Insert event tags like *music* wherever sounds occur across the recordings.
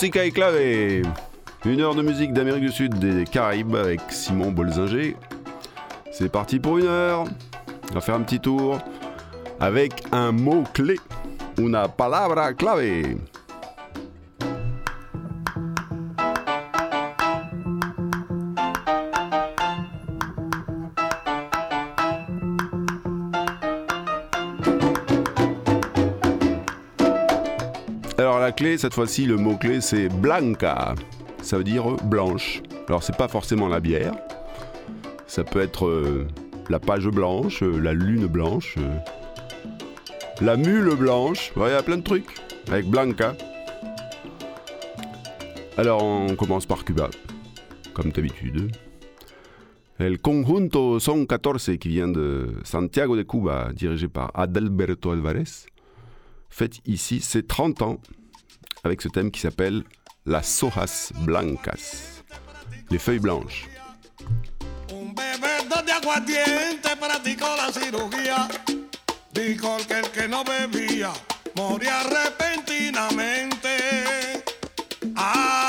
Música et clavé. Une heure de musique d'Amérique du Sud des Caraïbes avec Simon Bolzinger. C'est parti pour une heure. On va faire un petit tour avec un mot clé. Una palabra clave. Cette fois-ci, le mot-clé, c'est blanca. Ça veut dire blanche. Alors c'est pas forcément la bière. Ça peut être euh, la page blanche, euh, la lune blanche, euh, la mule blanche. Il y a plein de trucs avec blanca. Alors on commence par Cuba, comme d'habitude. El Conjunto Son 14, qui vient de Santiago de Cuba, dirigé par Adalberto Alvarez fête ici ses 30 ans avec ce thème qui s'appelle Las hojas blancas, les feuilles blanches. Un bebedor de aguardiente practicó la cirugía. Dijo que el que no bebía moría repentinamente. Habla.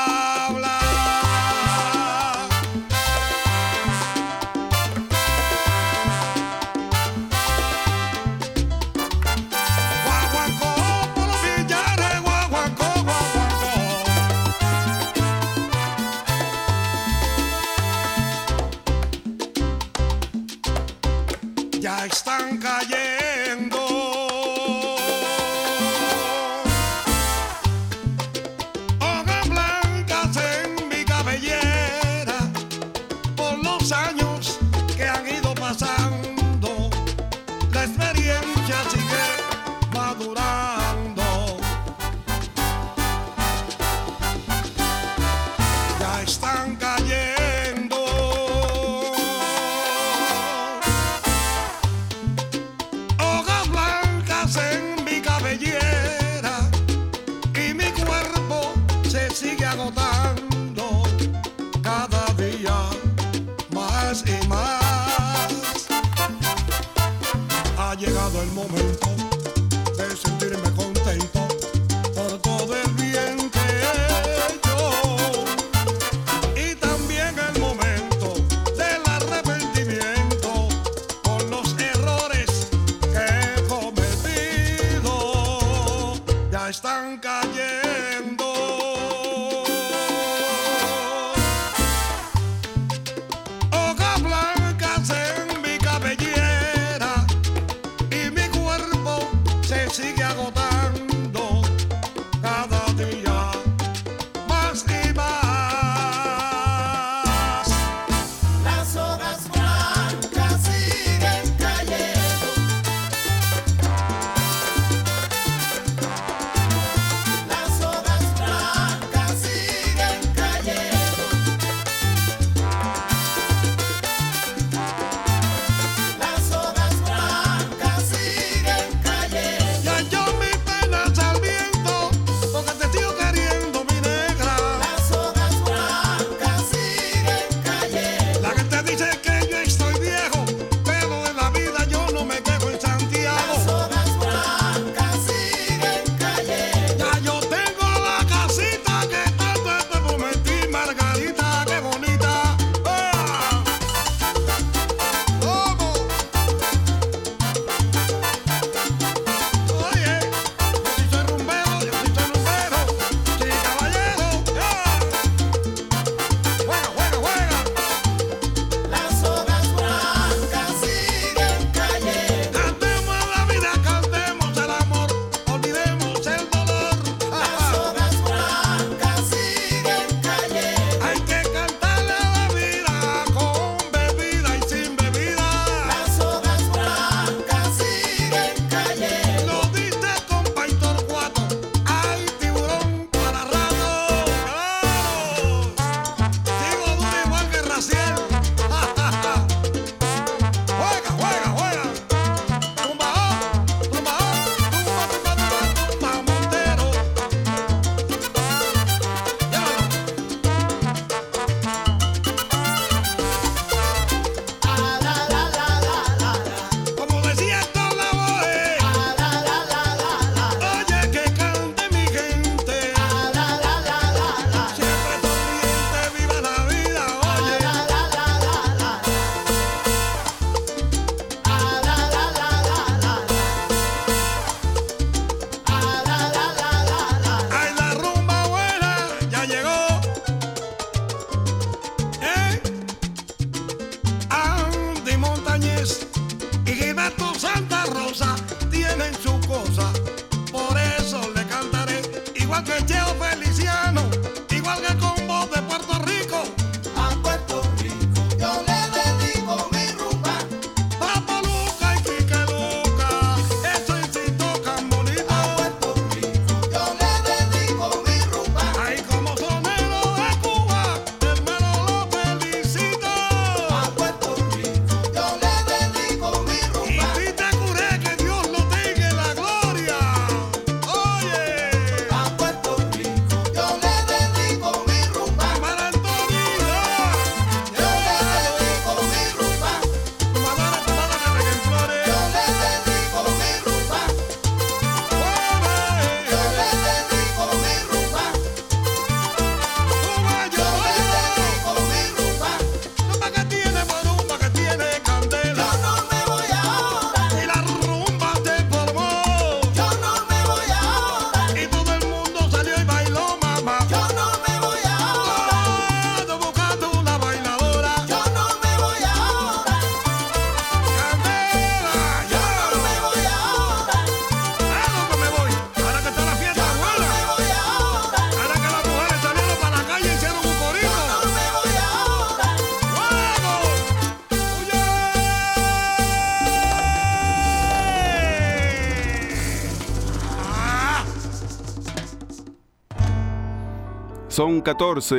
114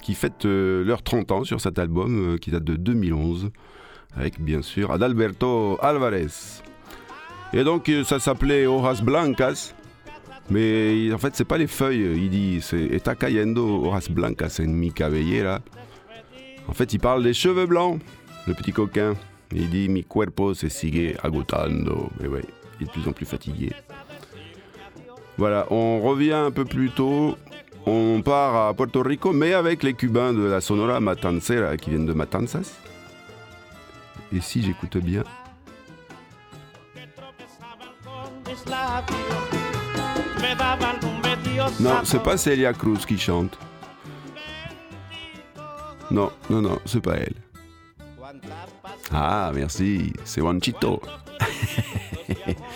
qui fête euh, leurs 30 ans sur cet album euh, qui date de 2011 avec bien sûr Adalberto Alvarez. Et donc euh, ça s'appelait Horas Blancas. Mais en fait, c'est pas les feuilles, il dit c'est Está cayendo horas blancas en mi cabellera. En fait, il parle des cheveux blancs, le petit coquin. Il dit Mi cuerpo se sigue agotando. Mais ouais, il est de plus en plus fatigué. Voilà, on revient un peu plus tôt on part à Puerto Rico, mais avec les Cubains de la Sonora Matancera qui viennent de Matanzas. Et si j'écoute bien, non, c'est pas Celia Cruz qui chante. Non, non, non, c'est pas elle. Ah, merci, c'est Juanchito. *laughs*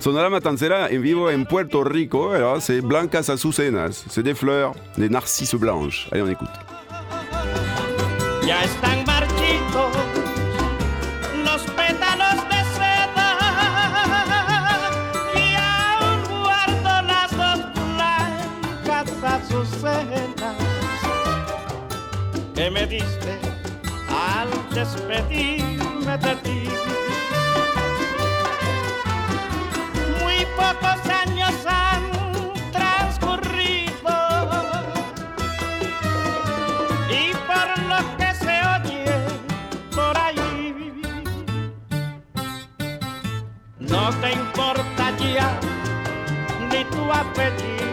Sonora Matancera en vivo en Puerto Rico, c'est Blancas Azucenas, c'est des fleurs, des narcisses blanches. Allez, on écoute. ya están marchitos los pétalos de seda y aún guardo las dos blancas azucenas que me diste al despedirme de ti. Pocos años han transcurrido. Y por lo que se oye por ahí no te importa ya ni tu apellido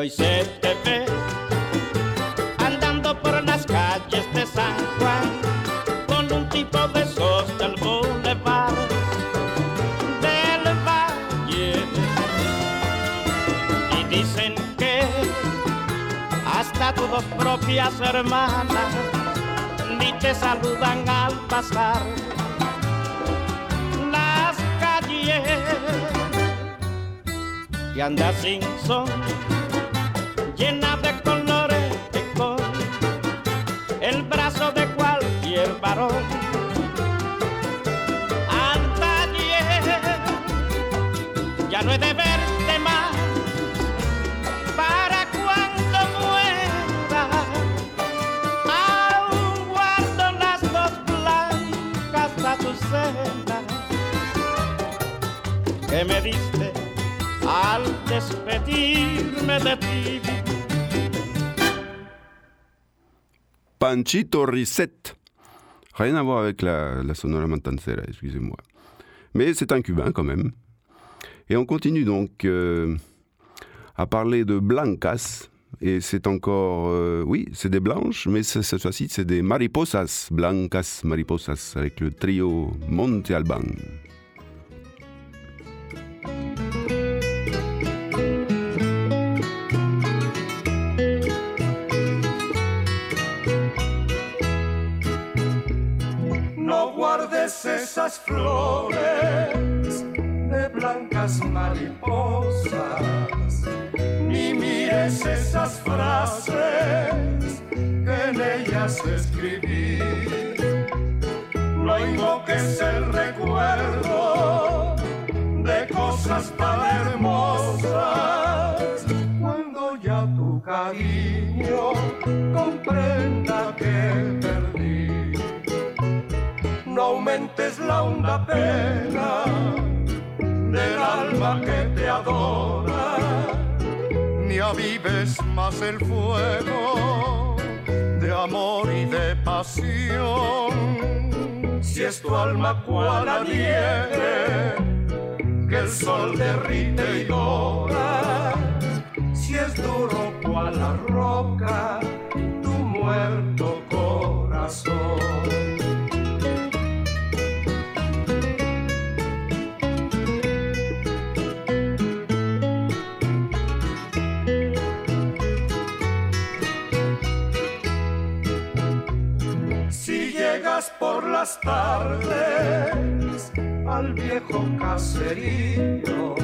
hoy se te ve andando por las calles de San Juan con un tipo de esos del boulevard del valle. Y dicen que hasta tus dos propias hermanas ni te saludan al pasar. Las calles y andas sin son varón ya no he de verte más para cuando muera aún guardo las dos blancas azucenas que me diste al despedirme de ti. Panchito Risset. Rien à voir avec la, la Sonora Matancera, excusez-moi. Mais c'est un Cubain quand même. Et on continue donc euh, à parler de Blancas, Et c'est encore, euh, oui, c'est des blanches, mais ce- cette fois-ci, c'est des mariposas, blancas mariposas, avec le trio Monte Alban. Flores de blancas mariposas, ni mires esas frases que en ellas escribí. Pena del alma que te adora, ni avives más el fuego de amor y de pasión. Si es tu alma cual la nieve, que el sol derrite y dora, si es duro cual la roca, tu muerto tardes al viejo caserío,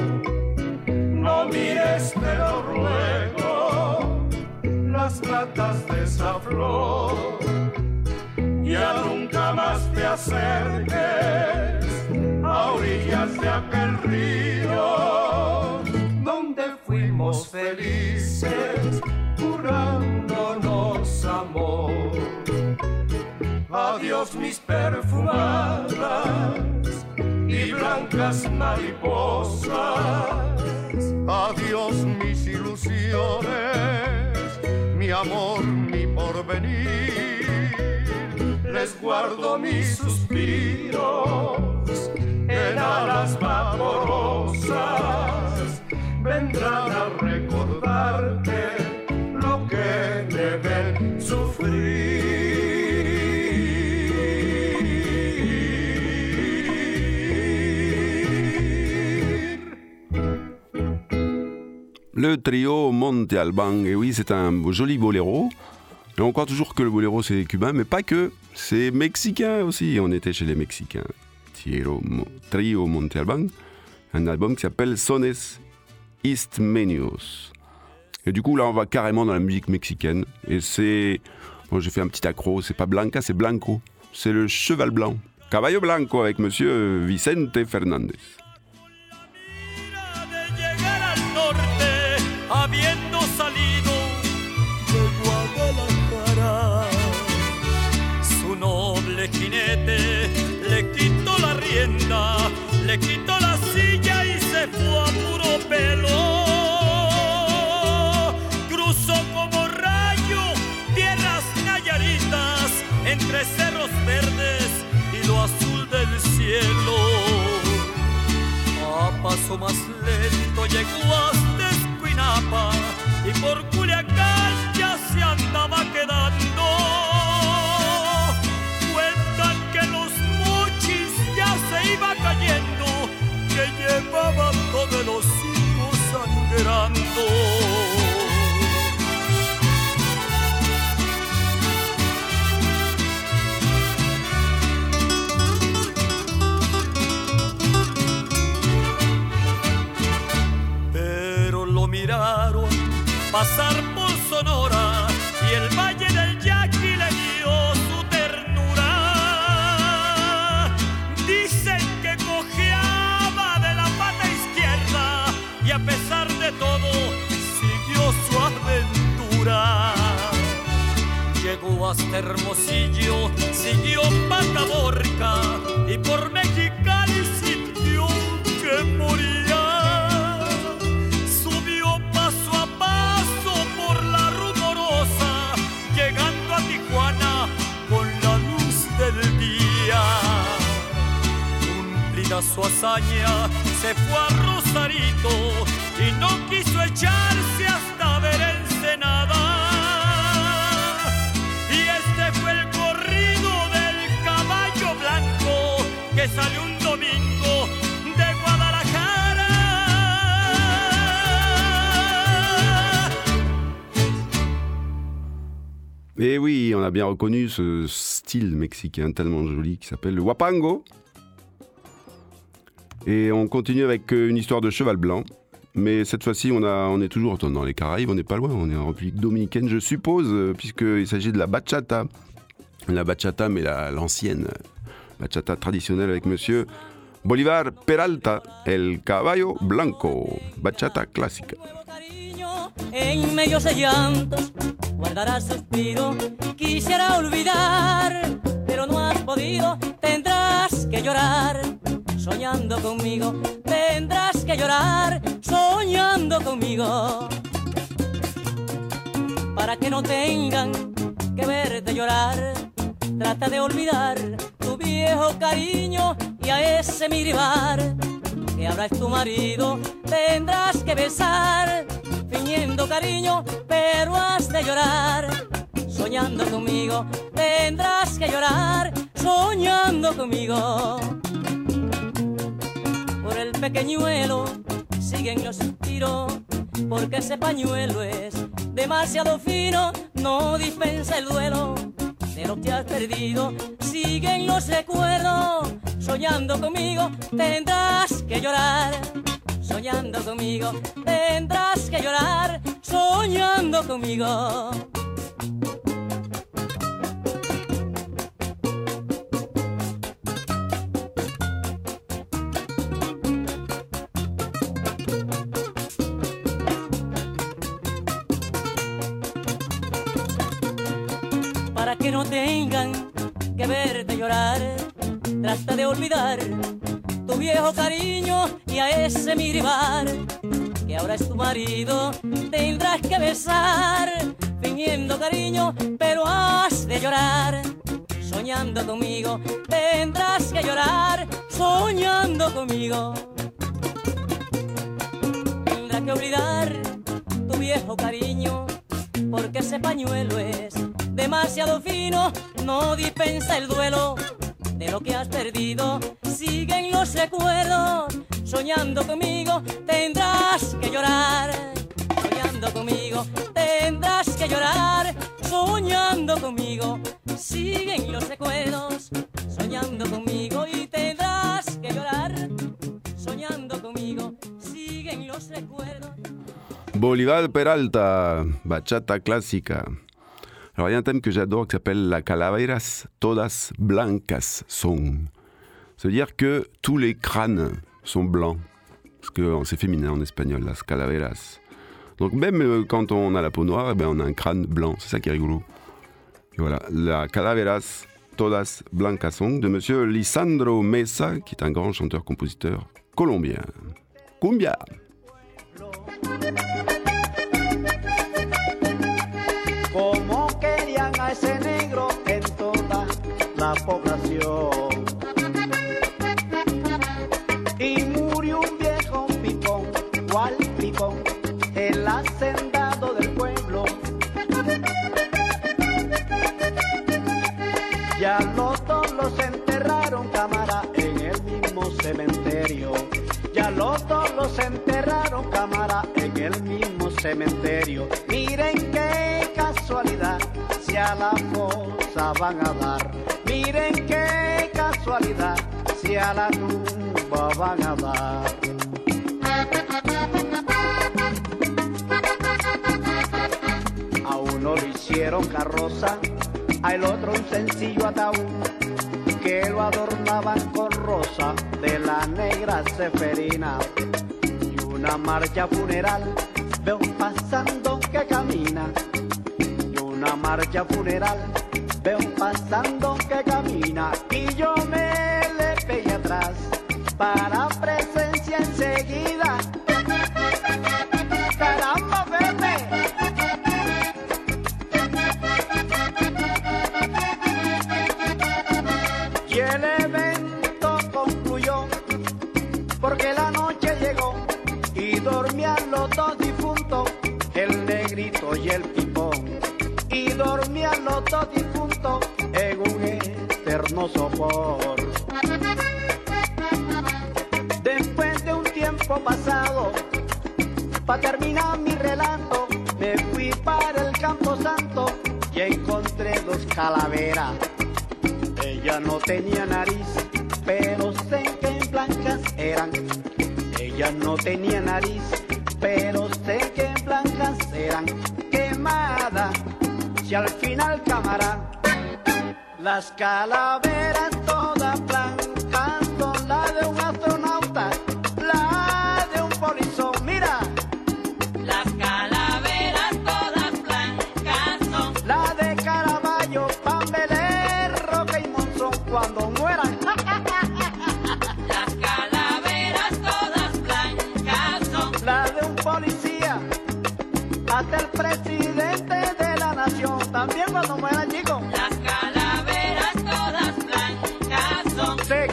no mires, te lo ruego, las matas de esa flor. Ya nunca más te acerques a orillas de aquel río donde fuimos felices jurándonos amor. Adiós mis perfumadas y blancas mariposas. Adiós mis ilusiones, mi amor, mi porvenir. Les guardo mis suspiros en alas vaporosas. Vendrán a recordarte Le trio Monte Alban, et oui, c'est un joli boléro. Et on croit toujours que le boléro c'est cubain, mais pas que, c'est mexicain aussi. On était chez les Mexicains. Trio, Mo- trio Monte Alban, un album qui s'appelle Sones Istmenios. Et du coup, là, on va carrément dans la musique mexicaine. Et c'est. Bon, j'ai fait un petit accro, c'est pas Blanca, c'est Blanco. C'est le cheval blanc. Caballo Blanco avec monsieur Vicente Fernandez. Habiendo salido de Guadalajara. Su noble jinete le quitó la rienda, le quitó la silla y se fue a puro pelo. Cruzó como rayo tierras nayaritas entre cerros verdes y lo azul del cielo. A paso más lento llegó hasta Y por Culiacán ya se andaba quedando. Cuentan que los mochis ya se iba cayendo, que llevaba todos los hijos sangrando. Pasar por Sonora y el Valle del Yaqui le dio su ternura. Dicen que cojeaba de la pata izquierda y a pesar de todo siguió su aventura. Llegó hasta Hermosillo, siguió Pataborca y por Mexicali termina su hazaña, se fue a Rosarito y no quiso echarse hasta ver Ensenada. Y este fue el corrido del caballo blanco que salió un domingo de Guadalajara. Et oui, on a bien reconnu ce style mexicain tellement joli qui s'appelle le Wapango. Et on continue avec euh, une histoire de cheval blanc. Mais cette fois-ci, on, est toujours dans les Caraïbes, on n'est pas loin, on est en République dominicaine, je suppose, euh, puisqu'il s'agit de la bachata. La bachata, mais la- l'ancienne bachata traditionnelle avec monsieur Bolivar Peralta, el caballo blanco, bachata clásica. en medio de llantos guardarás suspiro quisiera olvidar pero no has podido tendrás que llorar soñando conmigo tendrás que llorar soñando conmigo. Para que no tengan que verte llorar trata de olvidar tu viejo cariño y a ese mi rival. Que ahora es tu marido, tendrás que besar, fingiendo cariño, pero has de llorar, soñando conmigo, tendrás que llorar, soñando conmigo. Pequeñuelo siguen los suspiros, porque ese pañuelo es demasiado fino, no dispensa el duelo de lo que has perdido. Siguen los recuerdos, soñando conmigo, tendrás que llorar. Soñando conmigo, tendrás que llorar, soñando conmigo. No tengan que verte llorar. Trata de olvidar tu viejo cariño y a ese mi rival, que ahora es tu marido, tendrás que besar, fingiendo cariño, pero has de llorar. Soñando conmigo, tendrás que llorar, soñando conmigo. Tendrás que olvidar tu viejo cariño, porque ese pañuelo es demasiado fino, no dispensa el duelo de lo que has perdido. Siguen los recuerdos, soñando conmigo, tendrás que llorar. Soñando conmigo, tendrás que llorar. Soñando conmigo, siguen los recuerdos, soñando conmigo y tendrás que llorar. Soñando conmigo, siguen los recuerdos. Bolivar Peralta, bachata clásica. Alors il y a un thème que j'adore qui s'appelle la calaveras todas blancas son. C'est-à-dire que tous les crânes sont blancs. Parce que c'est féminin en espagnol, las calaveras. Donc même euh, quand on a la peau noire, eh ben, on a un crâne blanc. C'est ça qui est rigolo. Et voilà, la calaveras todas blancas son de monsieur Lisandro Mesa, qui est un grand chanteur-compositeur colombien. Cumbia. Ese negro en toda la población. Y murió un viejo pipón, cual pipón, el hacendado del pueblo. Ya los dos los enterraron, cámara, en el mismo cementerio. Ya los dos los enterraron, cámara, en el mismo cementerio. Miren qué casualidad, a la fosa van a dar. Miren qué casualidad, si a la tumba van a dar. A uno le hicieron carroza, al otro un sencillo ataúd que lo adornaban con rosa de la negra ceferina y una marcha funeral veo pasando que camina marcha funeral. Veo pasando que camina y yo me le pegué atrás para presencia enseguida. Caramba vete Y el evento concluyó porque la noche llegó y dormían los dos difunto en un eterno sopor. Después de un tiempo pasado, para terminar mi relato, me fui para el campo santo y encontré dos calaveras. Ella no tenía nariz, pero sé que blancas eran. Ella no tenía nariz al final cámara, las calaveras todas blancas son la de un astronauta,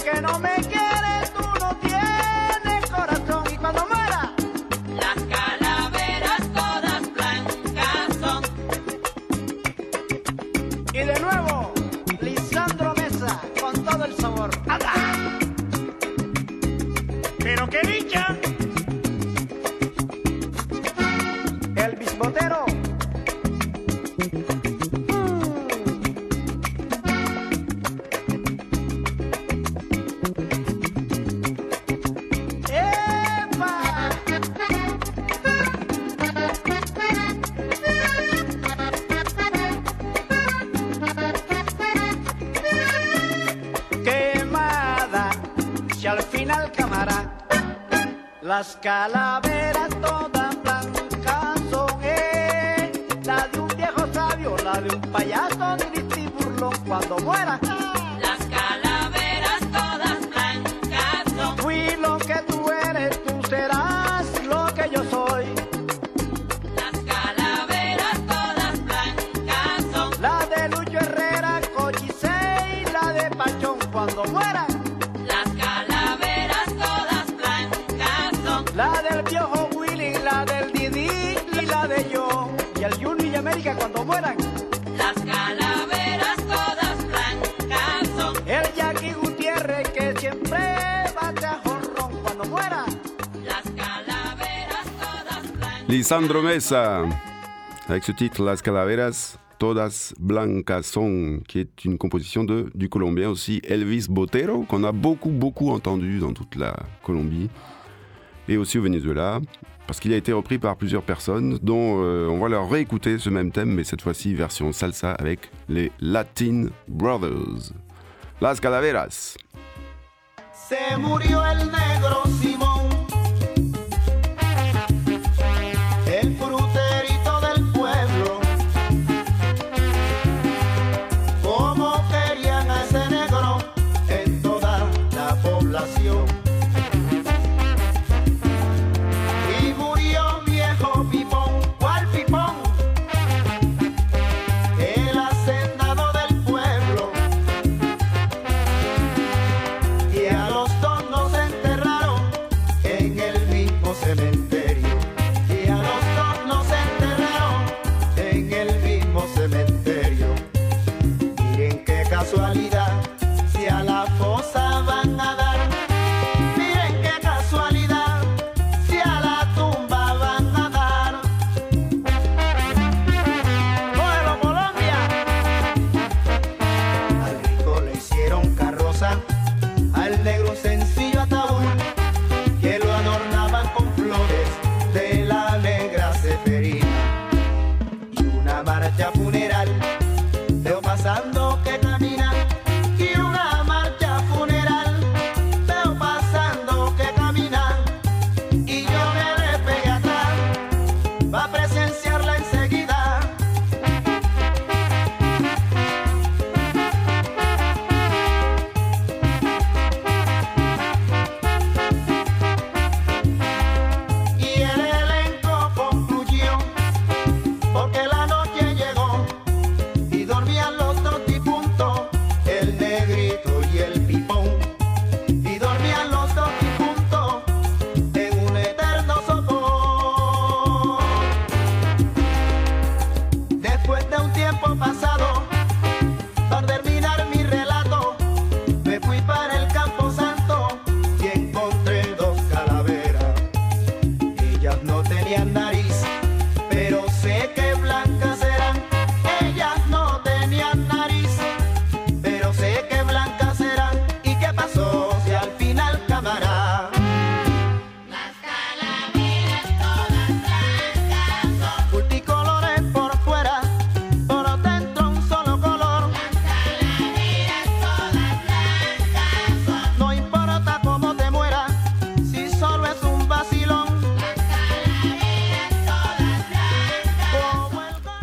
que no me Calavera. Lisandro Mesa, avec ce titre Las Calaveras, Todas Blancas Son, qui est une composition de, du Colombien aussi Elvis Botero, qu'on a beaucoup, beaucoup entendu dans toute la Colombie et aussi au Venezuela, parce qu'il a été repris par plusieurs personnes, dont euh, on va leur réécouter ce même thème, mais cette fois-ci version salsa avec les Latin Brothers. Las Calaveras. Se murió el negro Simón,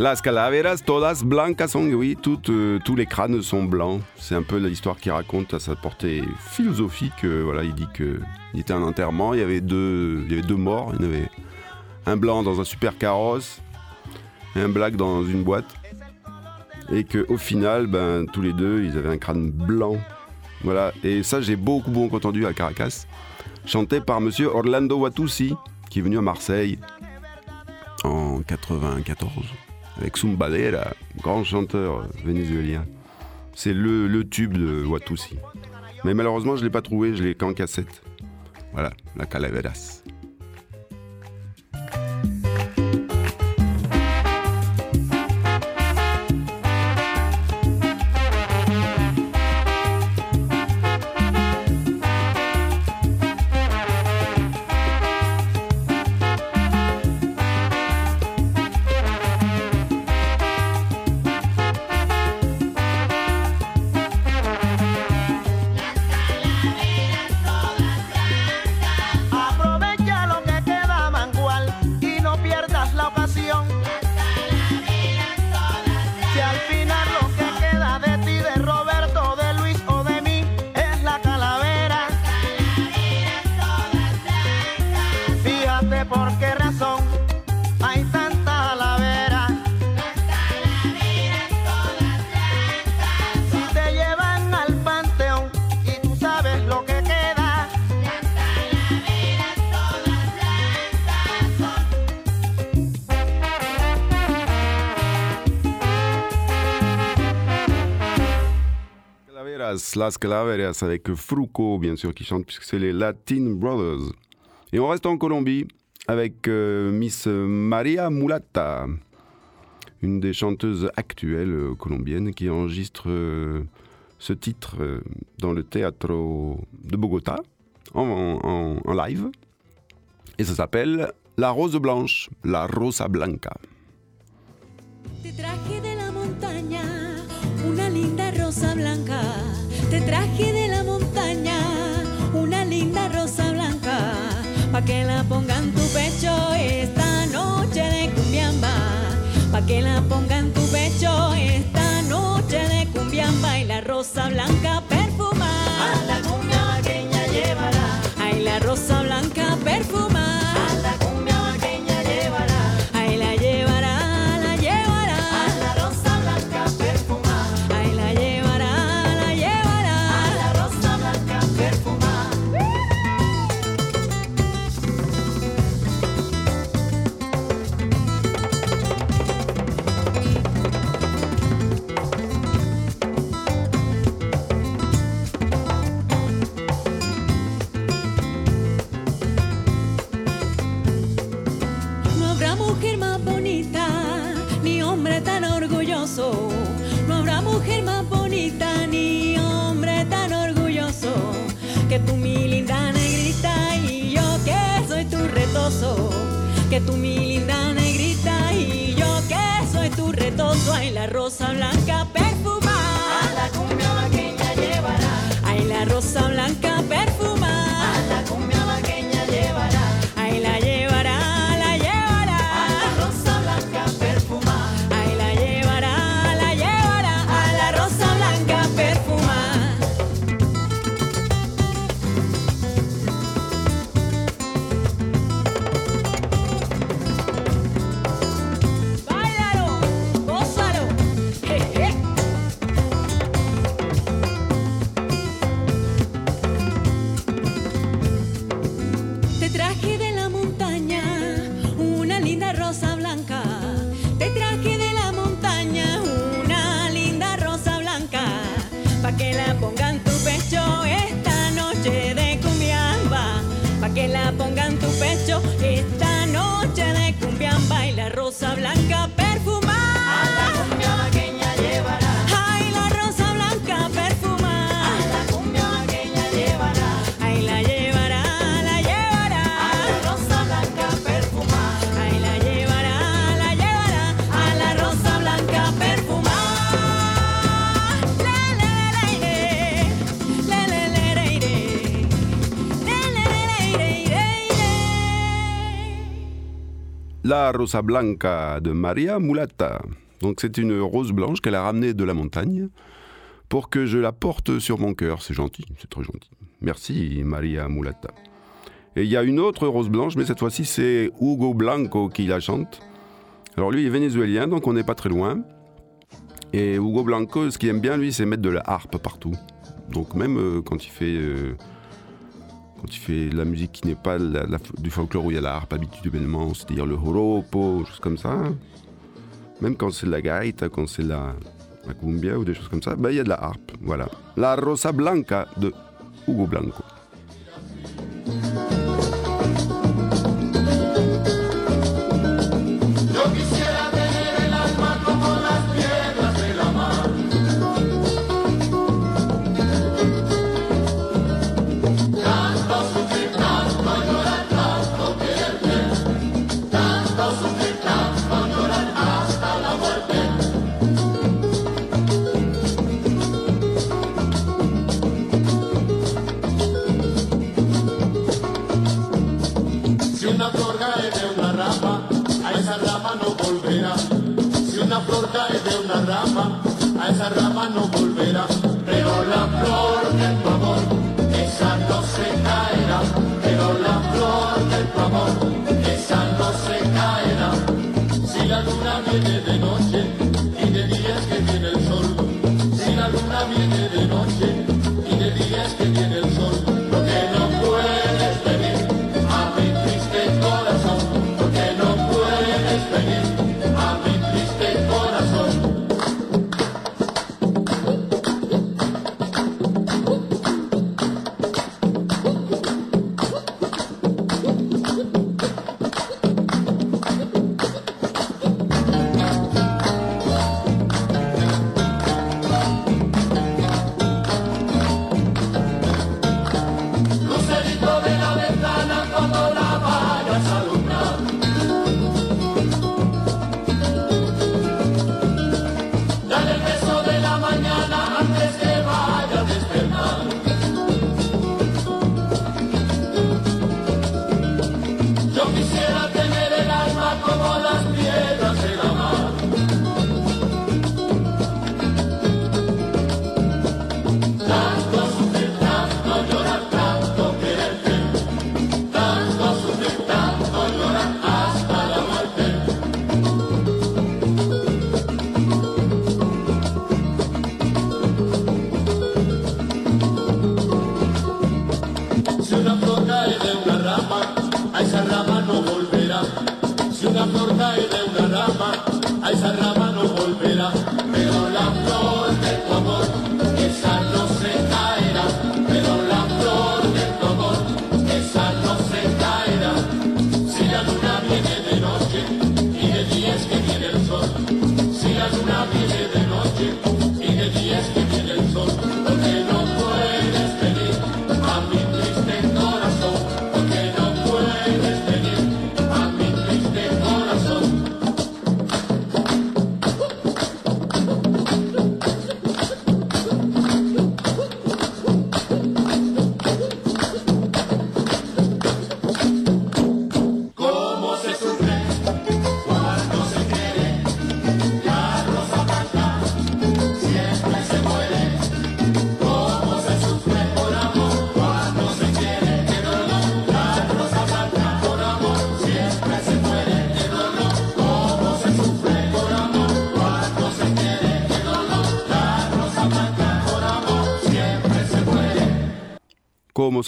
Las calaveras, todas blancas sont, oui, toutes, euh, tous les crânes sont blancs. C'est un peu l'histoire qu'il raconte à sa portée philosophique. euh, voilà, il dit que il était un enterrement, il y avait deux, morts. Il y avait un blanc dans un super carrosse, et un black dans une boîte. Et qu'au final, ben, tous les deux, ils avaient un crâne blanc. Voilà, et ça, j'ai beaucoup, beaucoup entendu à Caracas, chanté par monsieur Orlando Watusi, qui est venu à Marseille en 94 avec Zumbadera, grand chanteur vénézuélien. C'est le, le tube de Watusi. Mais malheureusement, je ne l'ai pas trouvé, je l'ai qu'en cassette. Voilà, la Calaveras. Las Calaveras avec Fruco, bien sûr, qui chante, puisque c'est les Latin Brothers. Et on reste en Colombie avec euh, Miss Maria Mulata, une des chanteuses actuelles colombiennes qui enregistre euh, ce titre euh, dans le théâtre de Bogota en, live. Et ça s'appelle La Rose Blanche, La Rosa Blanca. De la linda rosa blanca. Te traje de la montaña una linda rosa blanca. Pa' que la ponga en tu pecho esta noche de cumbiamba. Pa' que la ponga en tu pecho esta noche de cumbiamba. Y la rosa blanca perfumada. Que la ponga en tu pecho esta noche de cumbiamba. Y la rosa blanca La, Rosa Blanca de Maria Mulata. Donc c'est une rose blanche qu'elle a ramenée de la montagne pour que je la porte sur mon cœur. C'est gentil, c'est très gentil. Merci Maria Mulata. Et il y a une autre rose blanche, mais cette fois-ci c'est Hugo Blanco qui la chante. Alors lui il est vénézuélien, donc on n'est pas très loin. Et Hugo Blanco, ce qu'il aime bien lui, c'est mettre de la harpe partout. Donc même euh, quand il fait euh, quand fait de la musique qui n'est pas du folklore où il y a la harpe habituellement, c'est-à-dire le joropo, choses comme ça. Même quand c'est la gaita, quand c'est la, la cumbia ou des choses comme ça, ben, il y a de la harpe. Voilà. La Rosa Blanca de Hugo Blanco.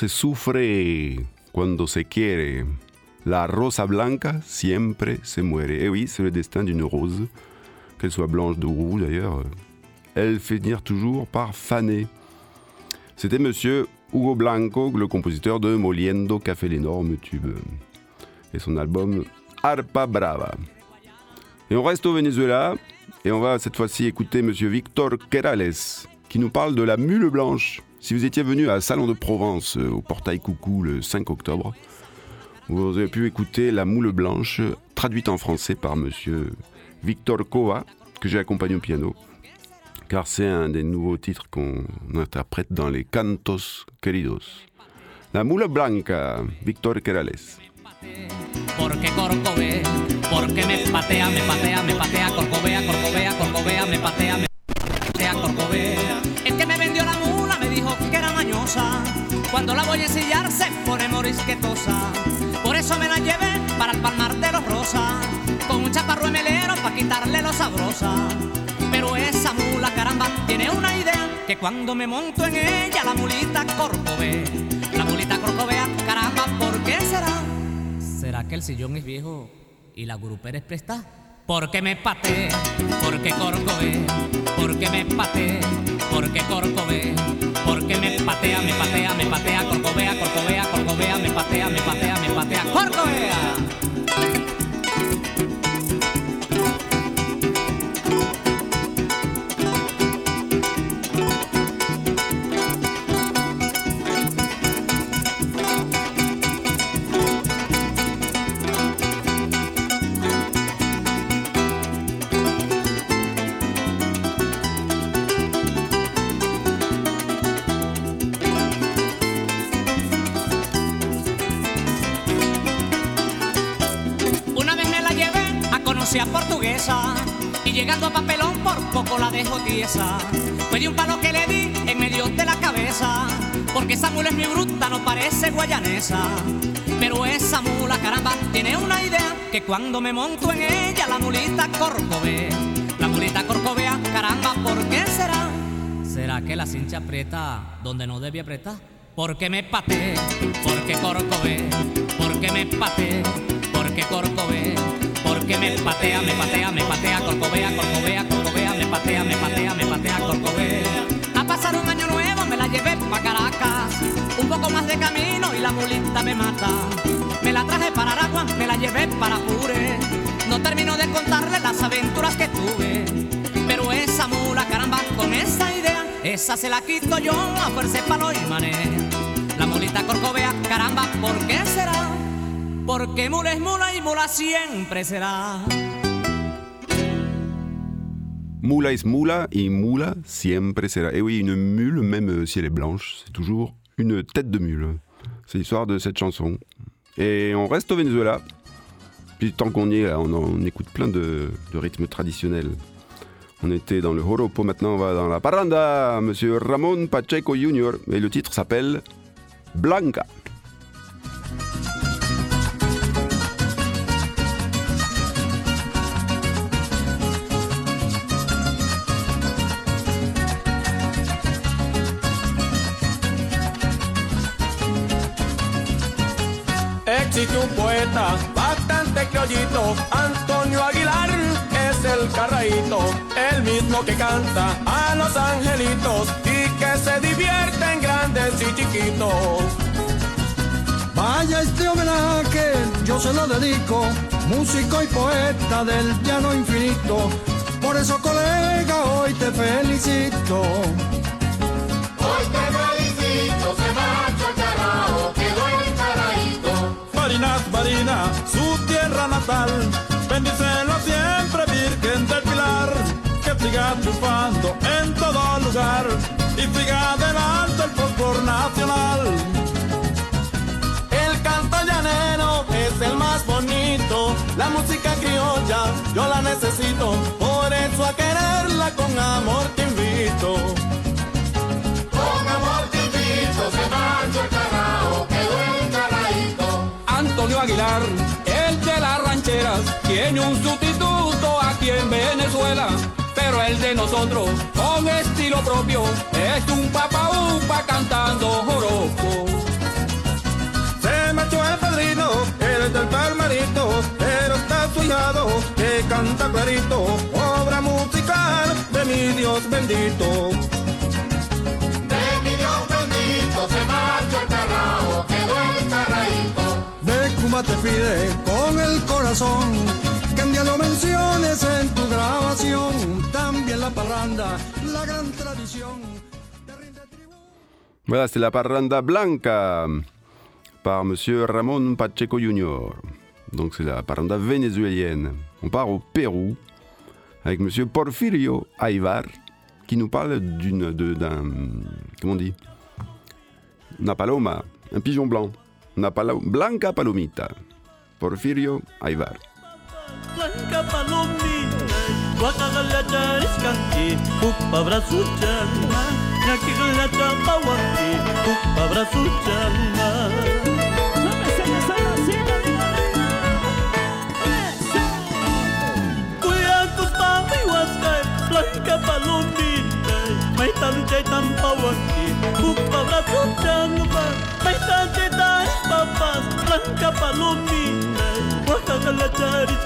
Se sufre cuando se quiere. La rosa blanca siempre se muere. Et oui, c'est le destin d'une rose, qu'elle soit blanche ou rouge d'ailleurs. Elle finit toujours par faner. C'était monsieur Hugo Blanco, le compositeur de Moliendo Café l'énorme tube. Et son album Arpa Brava. Et on reste au Venezuela, et on va cette fois-ci écouter monsieur Victor Querales, qui nous parle de la mule blanche. Si vous étiez venu à Salon de Provence, euh, au portail Coucou, le 5 octobre, vous avez pu écouter La Moule Blanche, traduite en français par monsieur Victor Cova, que j'ai accompagné au piano, car c'est un des nouveaux titres qu'on interprète dans les Cantos Queridos. La Moule Blanca, Victor Querales. Cuando la voy a ensillar se pone morisquetosa. Por eso me la llevé para el palmar de los rosas. Con un chaparro melero para quitarle lo sabrosa. Pero esa mula, caramba, tiene una idea. Que cuando me monto en ella, la mulita corcovea. La mulita corcovea, caramba, ¿por qué será? ¿Será que el sillón es viejo y la grupera es presta? Porque me pateé, porque corcové, porque me pateé, porque corcové, porque me patea, me patea, me patea, corcovea, corcovea, corcovea, me patea, me patea, me patea, corcovea. Portuguesa y llegando a papelón por poco la dejo tiesa. Fue de un palo que le di en medio de la cabeza, porque esa mula es mi bruta, no parece guayanesa. Pero esa mula, caramba, tiene una idea que cuando me monto en ella la mulita corcovea. La mulita corcovea, caramba, ¿por qué será? ¿Será que la cincha aprieta donde no debe apretar? Porque me pateé, porque corcové, porque me pateé, porque me patea, me patea, me patea, corcovea, corcovea, corcovea, me patea, me patea, me patea, corcovea. A pasar un año nuevo me la llevé pa' Caracas, un poco más de camino y la mulita me mata. Me la traje para Aragua, me la llevé para Pure, no termino de contarle las aventuras que tuve. Pero esa mula, caramba, con esa idea, esa se la quito yo a fuerza de palo y mané. La mulita corcovea, caramba, ¿por qué será? Porque mula es mula y mula siempre será. Moula est moula et moula siempre sera. Et oui, une mule, même si elle est blanche, c'est toujours une tête de mule. C'est l'histoire de cette chanson. Et on reste au Venezuela. Puis tant qu'on y est, là, on, écoute plein de, rythmes traditionnels. On était dans le joropo, maintenant on va dans la parranda. Monsieur Ramon Pacheco Jr. Et le titre s'appelle Blanca. El que canta a los angelitos y que se divierte en grandes y chiquitos. Vaya este homenaje, yo se lo dedico, músico y poeta del llano infinito. Por eso, colega, hoy te felicito. Hoy te felicito, se marcha el carajo, quedó encaradito. Barinas, Barina, su tierra natal. Bendícelo lugar. Y siga adelante el folclor nacional. El canto llanero es el más bonito, la música criolla yo la necesito, por eso a quererla con amor te invito. Con amor te invito, se marcha el carajo, quedó encaradito. Antonio Aguilar, el de las rancheras, tiene un sustituto aquí en Venezuela. Pero el de nosotros, con estilo propio, es un papa upa cantando joropo. Se marchó el padrino, el del palmarito, pero está su hijado que canta clarito, obra musical de mi Dios bendito. De mi Dios bendito, se marcha el carajo, quedó encaradito. De Cuba te pide con el corazón la parranda. Voilà, c'est la parranda blanca par Monsieur Ramon Pacheco Jr. Donc c'est la parranda vénézuélienne. On part au Pérou avec Monsieur Porfirio Ayvar qui nous parle d'un comment on dit? Una paloma, un pigeon blanc, una blanca palomita. Porfirio Ayvar. Blanca palomita, guacaga la chariscanqui, upa brazo chamba, ñaquiga la chamba guanqui, upa.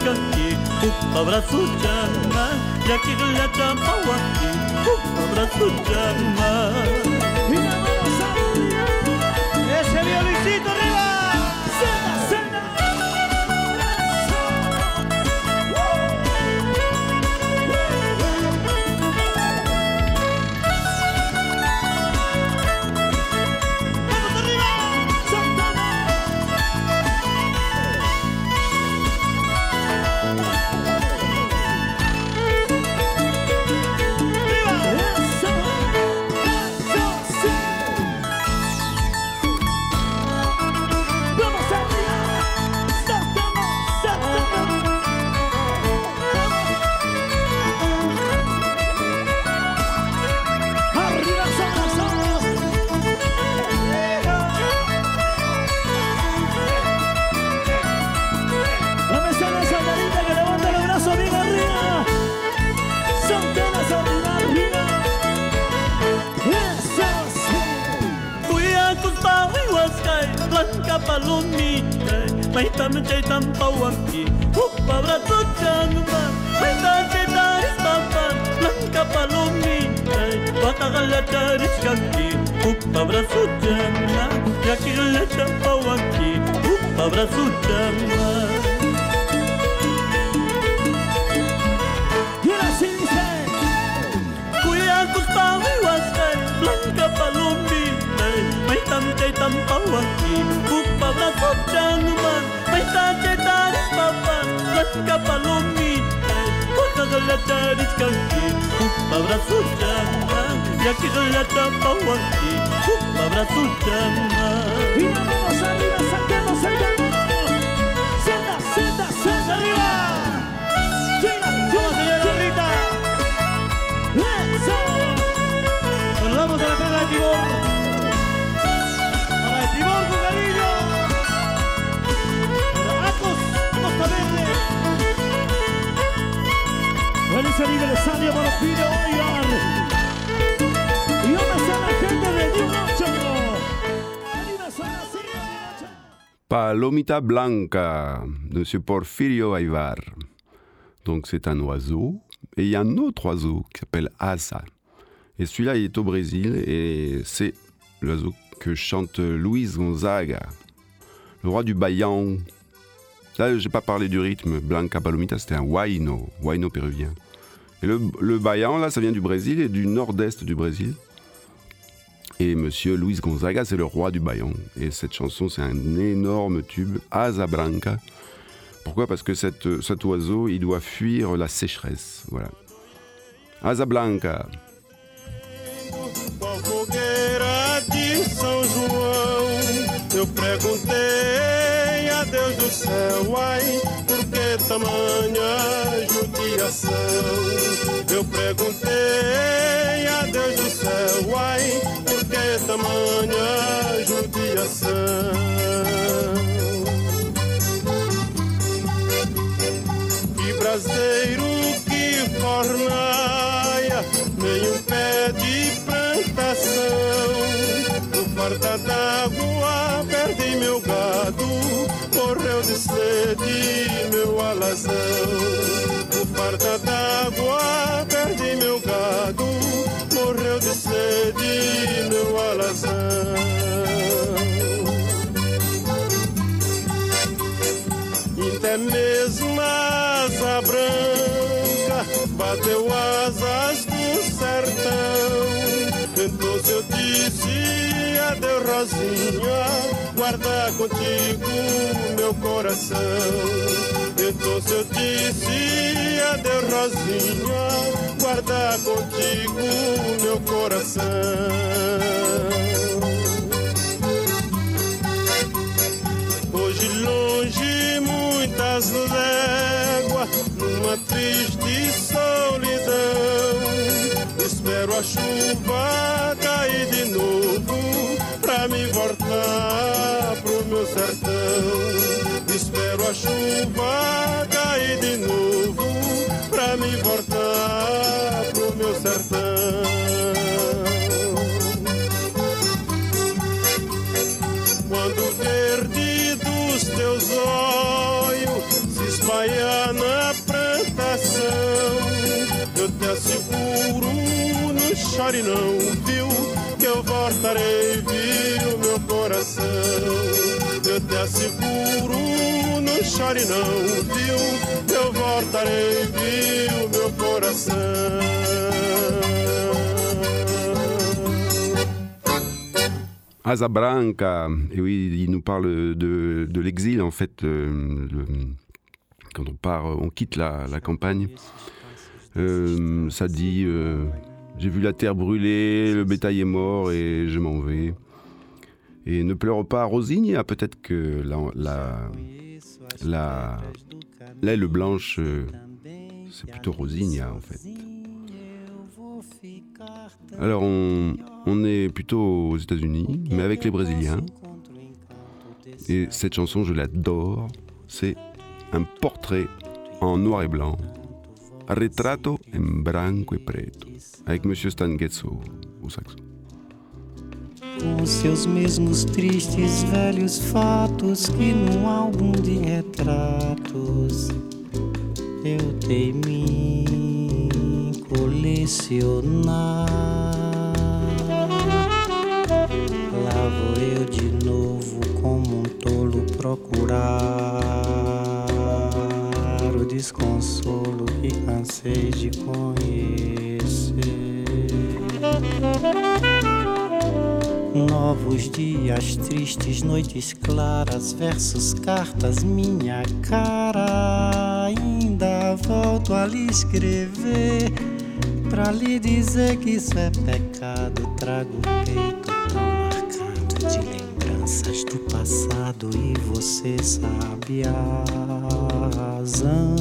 Wakagalacha iskanki Upa brasu changa Nyaki galacha pawaki palomita, eh, maitam chaitam pawaki, upabra tochangba, maitam chaitam istapan, blanca palomita, eh, batagala chariskaki, upabra suchangba, yakigala chapawaki, upabra suchangba. tragnoman mahitatra tarypapa takapalomita kokagalataritkanty mabrasodrana yakigalatapaoanty mabrasodrana Palomita Blanca de M. Porfirio Ayvar. Donc c'est un oiseau. Et il y a un autre oiseau qui s'appelle Asa. Et celui-là, il est au Brésil et c'est l'oiseau que chante Luis Gonzaga, le roi du bayan. Là, j'ai pas parlé du rythme. Blanca Palomita, c'était un huayno, huayno péruvien. Et le, le là, ça vient du Brésil et du nord-est du Brésil. Et monsieur Luis Gonzaga, c'est le roi du bayan. Et cette chanson, c'est un énorme tube, Asa Branca. Pourquoi? Parce que cet oiseau, il doit fuir la sécheresse. Voilà. Asa Blanca. Deus do céu, ai, por que tamanha judiação? Eu perguntei a Deus do céu, ai, por que tamanha judiação? Sede meu alazão. No farta d'água perdi meu gado, morreu de sede meu alazão. Até mesmo a asa branca bateu asas do sertão. Se eu disse adeus, Rosinha, guarda contigo meu coração. Então se eu disse adeus, Rosinha, guarda contigo meu coração. Hoje longe muitas léguas, numa triste solidão. Espero a chuva cair de novo pra me voltar pro meu sertão. Espero a chuva cair de novo pra me voltar pro meu sertão. Quando verde dos teus olhos se espalhar na plantação, eu te asseguro, não chore não, viu? Branca, et oui, il nous parle de, l'exil, en fait, euh, quand on part, on quitte la, la campagne. Euh, ça dit, euh, j'ai vu la terre brûler, le bétail est mort et je m'en vais. Et ne pleure pas, Rosigne, peut-être que la, la, la, l'aile blanche, euh, c'est plutôt Rosigna, en fait. Alors, on, on est plutôt aux États-Unis, mais avec les Brésiliens. Et cette chanson, je l'adore. C'est un portrait en noir et blanc. Retrato en branco e preto. Avec Monsieur Stan Getz au, au saxo. Com seus mesmos tristes velhos fatos que num álbum de retratos eu teimi colecionar. Lá vou eu de novo como um tolo procurar o desconsolo que cansei de conhecer. Novos dias tristes, noites claras, versos, cartas, minha cara. Ainda volto a lhe escrever pra lhe dizer que isso é pecado. Trago o peito tão marcado de lembranças do passado e você sabe a razão.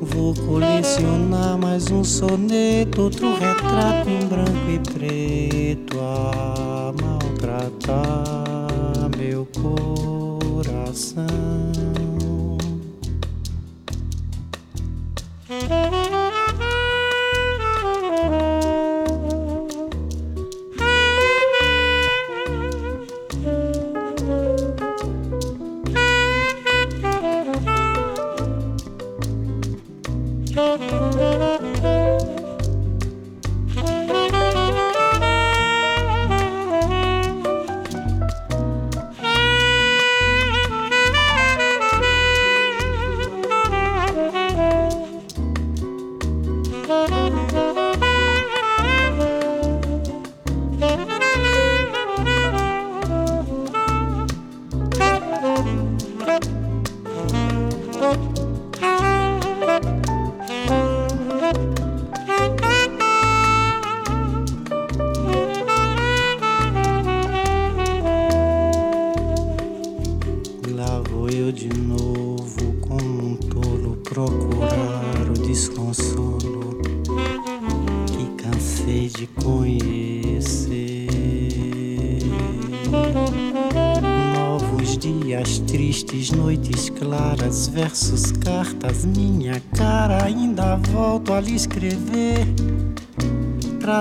Vou colecionar mais um soneto, outro retrato em branco e preto a maltratar meu coração.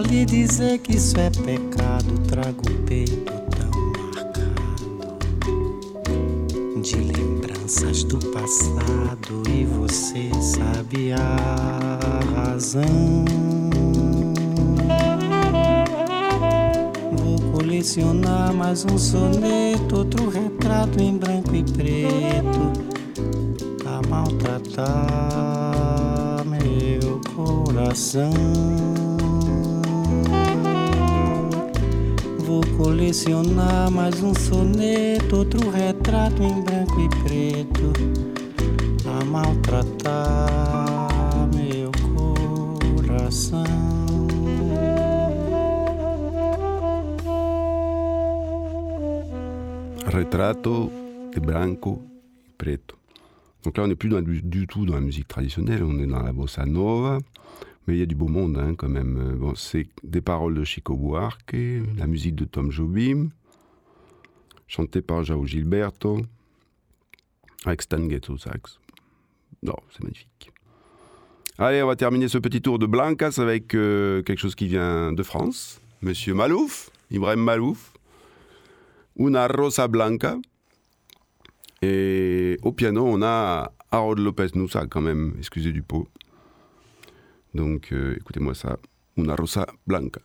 Lhe dizer que isso é pecado. Trago o peito de lembranças do passado e você sabe a razão. Vou colecionar mais um soneto, outro retrato em branco e preto a maltratar meu coração. Vou colecionar mais um soneto, outro retrato em branco e preto a maltratar meu coração. Retrato de branco y preto. Donc là, on n'est plus dans- du, du tout dans la musique traditionnelle, on est dans la bossa nova. Mais il y a du beau monde hein, quand même. Euh, Bon, c'est des paroles de Chico Buarque, la musique de Tom Jobim, chantée par Jao Gilberto, avec Stan Getz au sax. Non, c'est magnifique. Allez, on va terminer ce petit tour de Blancas avec euh, quelque chose qui vient de France. Monsieur Malouf, Ibrahim Malouf. Una Rosa Blanca. Et au piano, on a Harold Lopez Nusa, quand même, excusez du pot. Donc, euh, écoutez-moi ça. Una Rosa Blanca.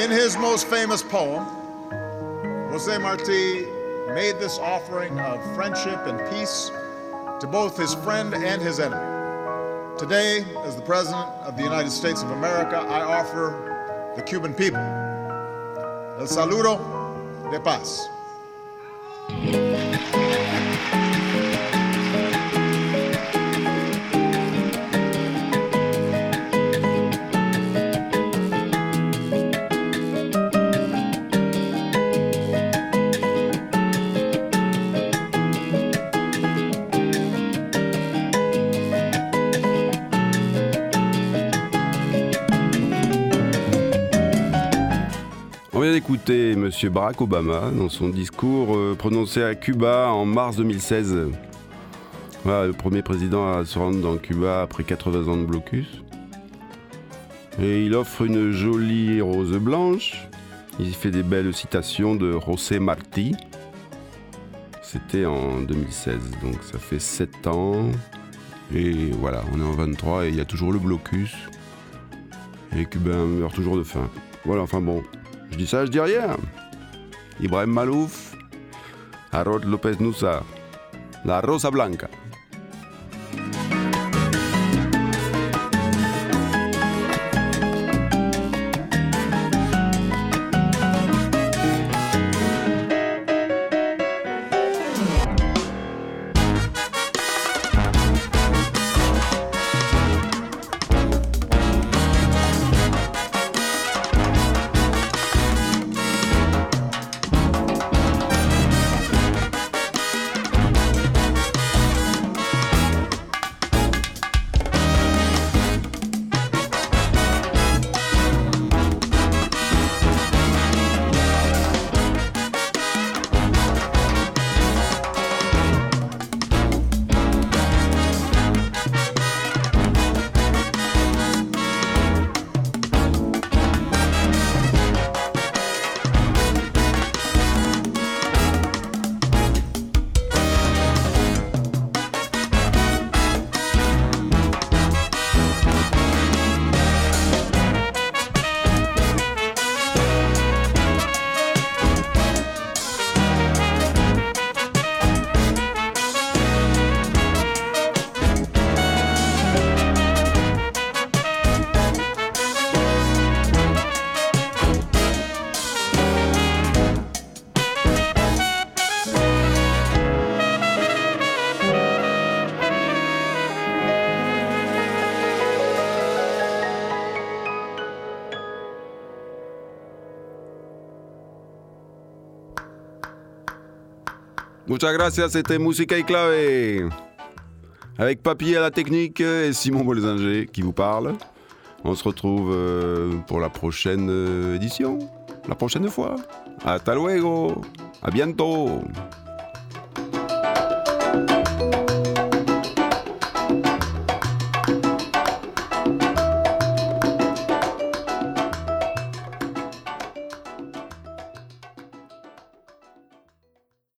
In his most famous poem, Jose Marti made this offering of friendship and peace to both his friend and his enemy. Today, as the President of the United States of America, I offer the Cuban people el saludo de paz. M. Barack Obama dans son discours euh, prononcé à Cuba en mars 2016. Voilà, le premier président à se rendre dans Cuba après 80 ans de blocus. Et il offre une jolie rose blanche. Il fait des belles citations de José Martí. C'était en 2016, donc ça fait 7 ans. Et voilà, on est en 23 et il y a toujours le blocus. Et les Cubains meurent toujours de faim. Voilà, enfin bon, je dis ça, je dis rien. Ibrahim Malouf, Harold Lopez Nusa, La Rosa Blanca. Muchas gracias, c'était Musica y Clave. Avec Papy à la technique et Simon Bolzinger qui vous parle. On se retrouve euh, pour la prochaine euh, édition, la prochaine fois. Hasta luego, à bientôt.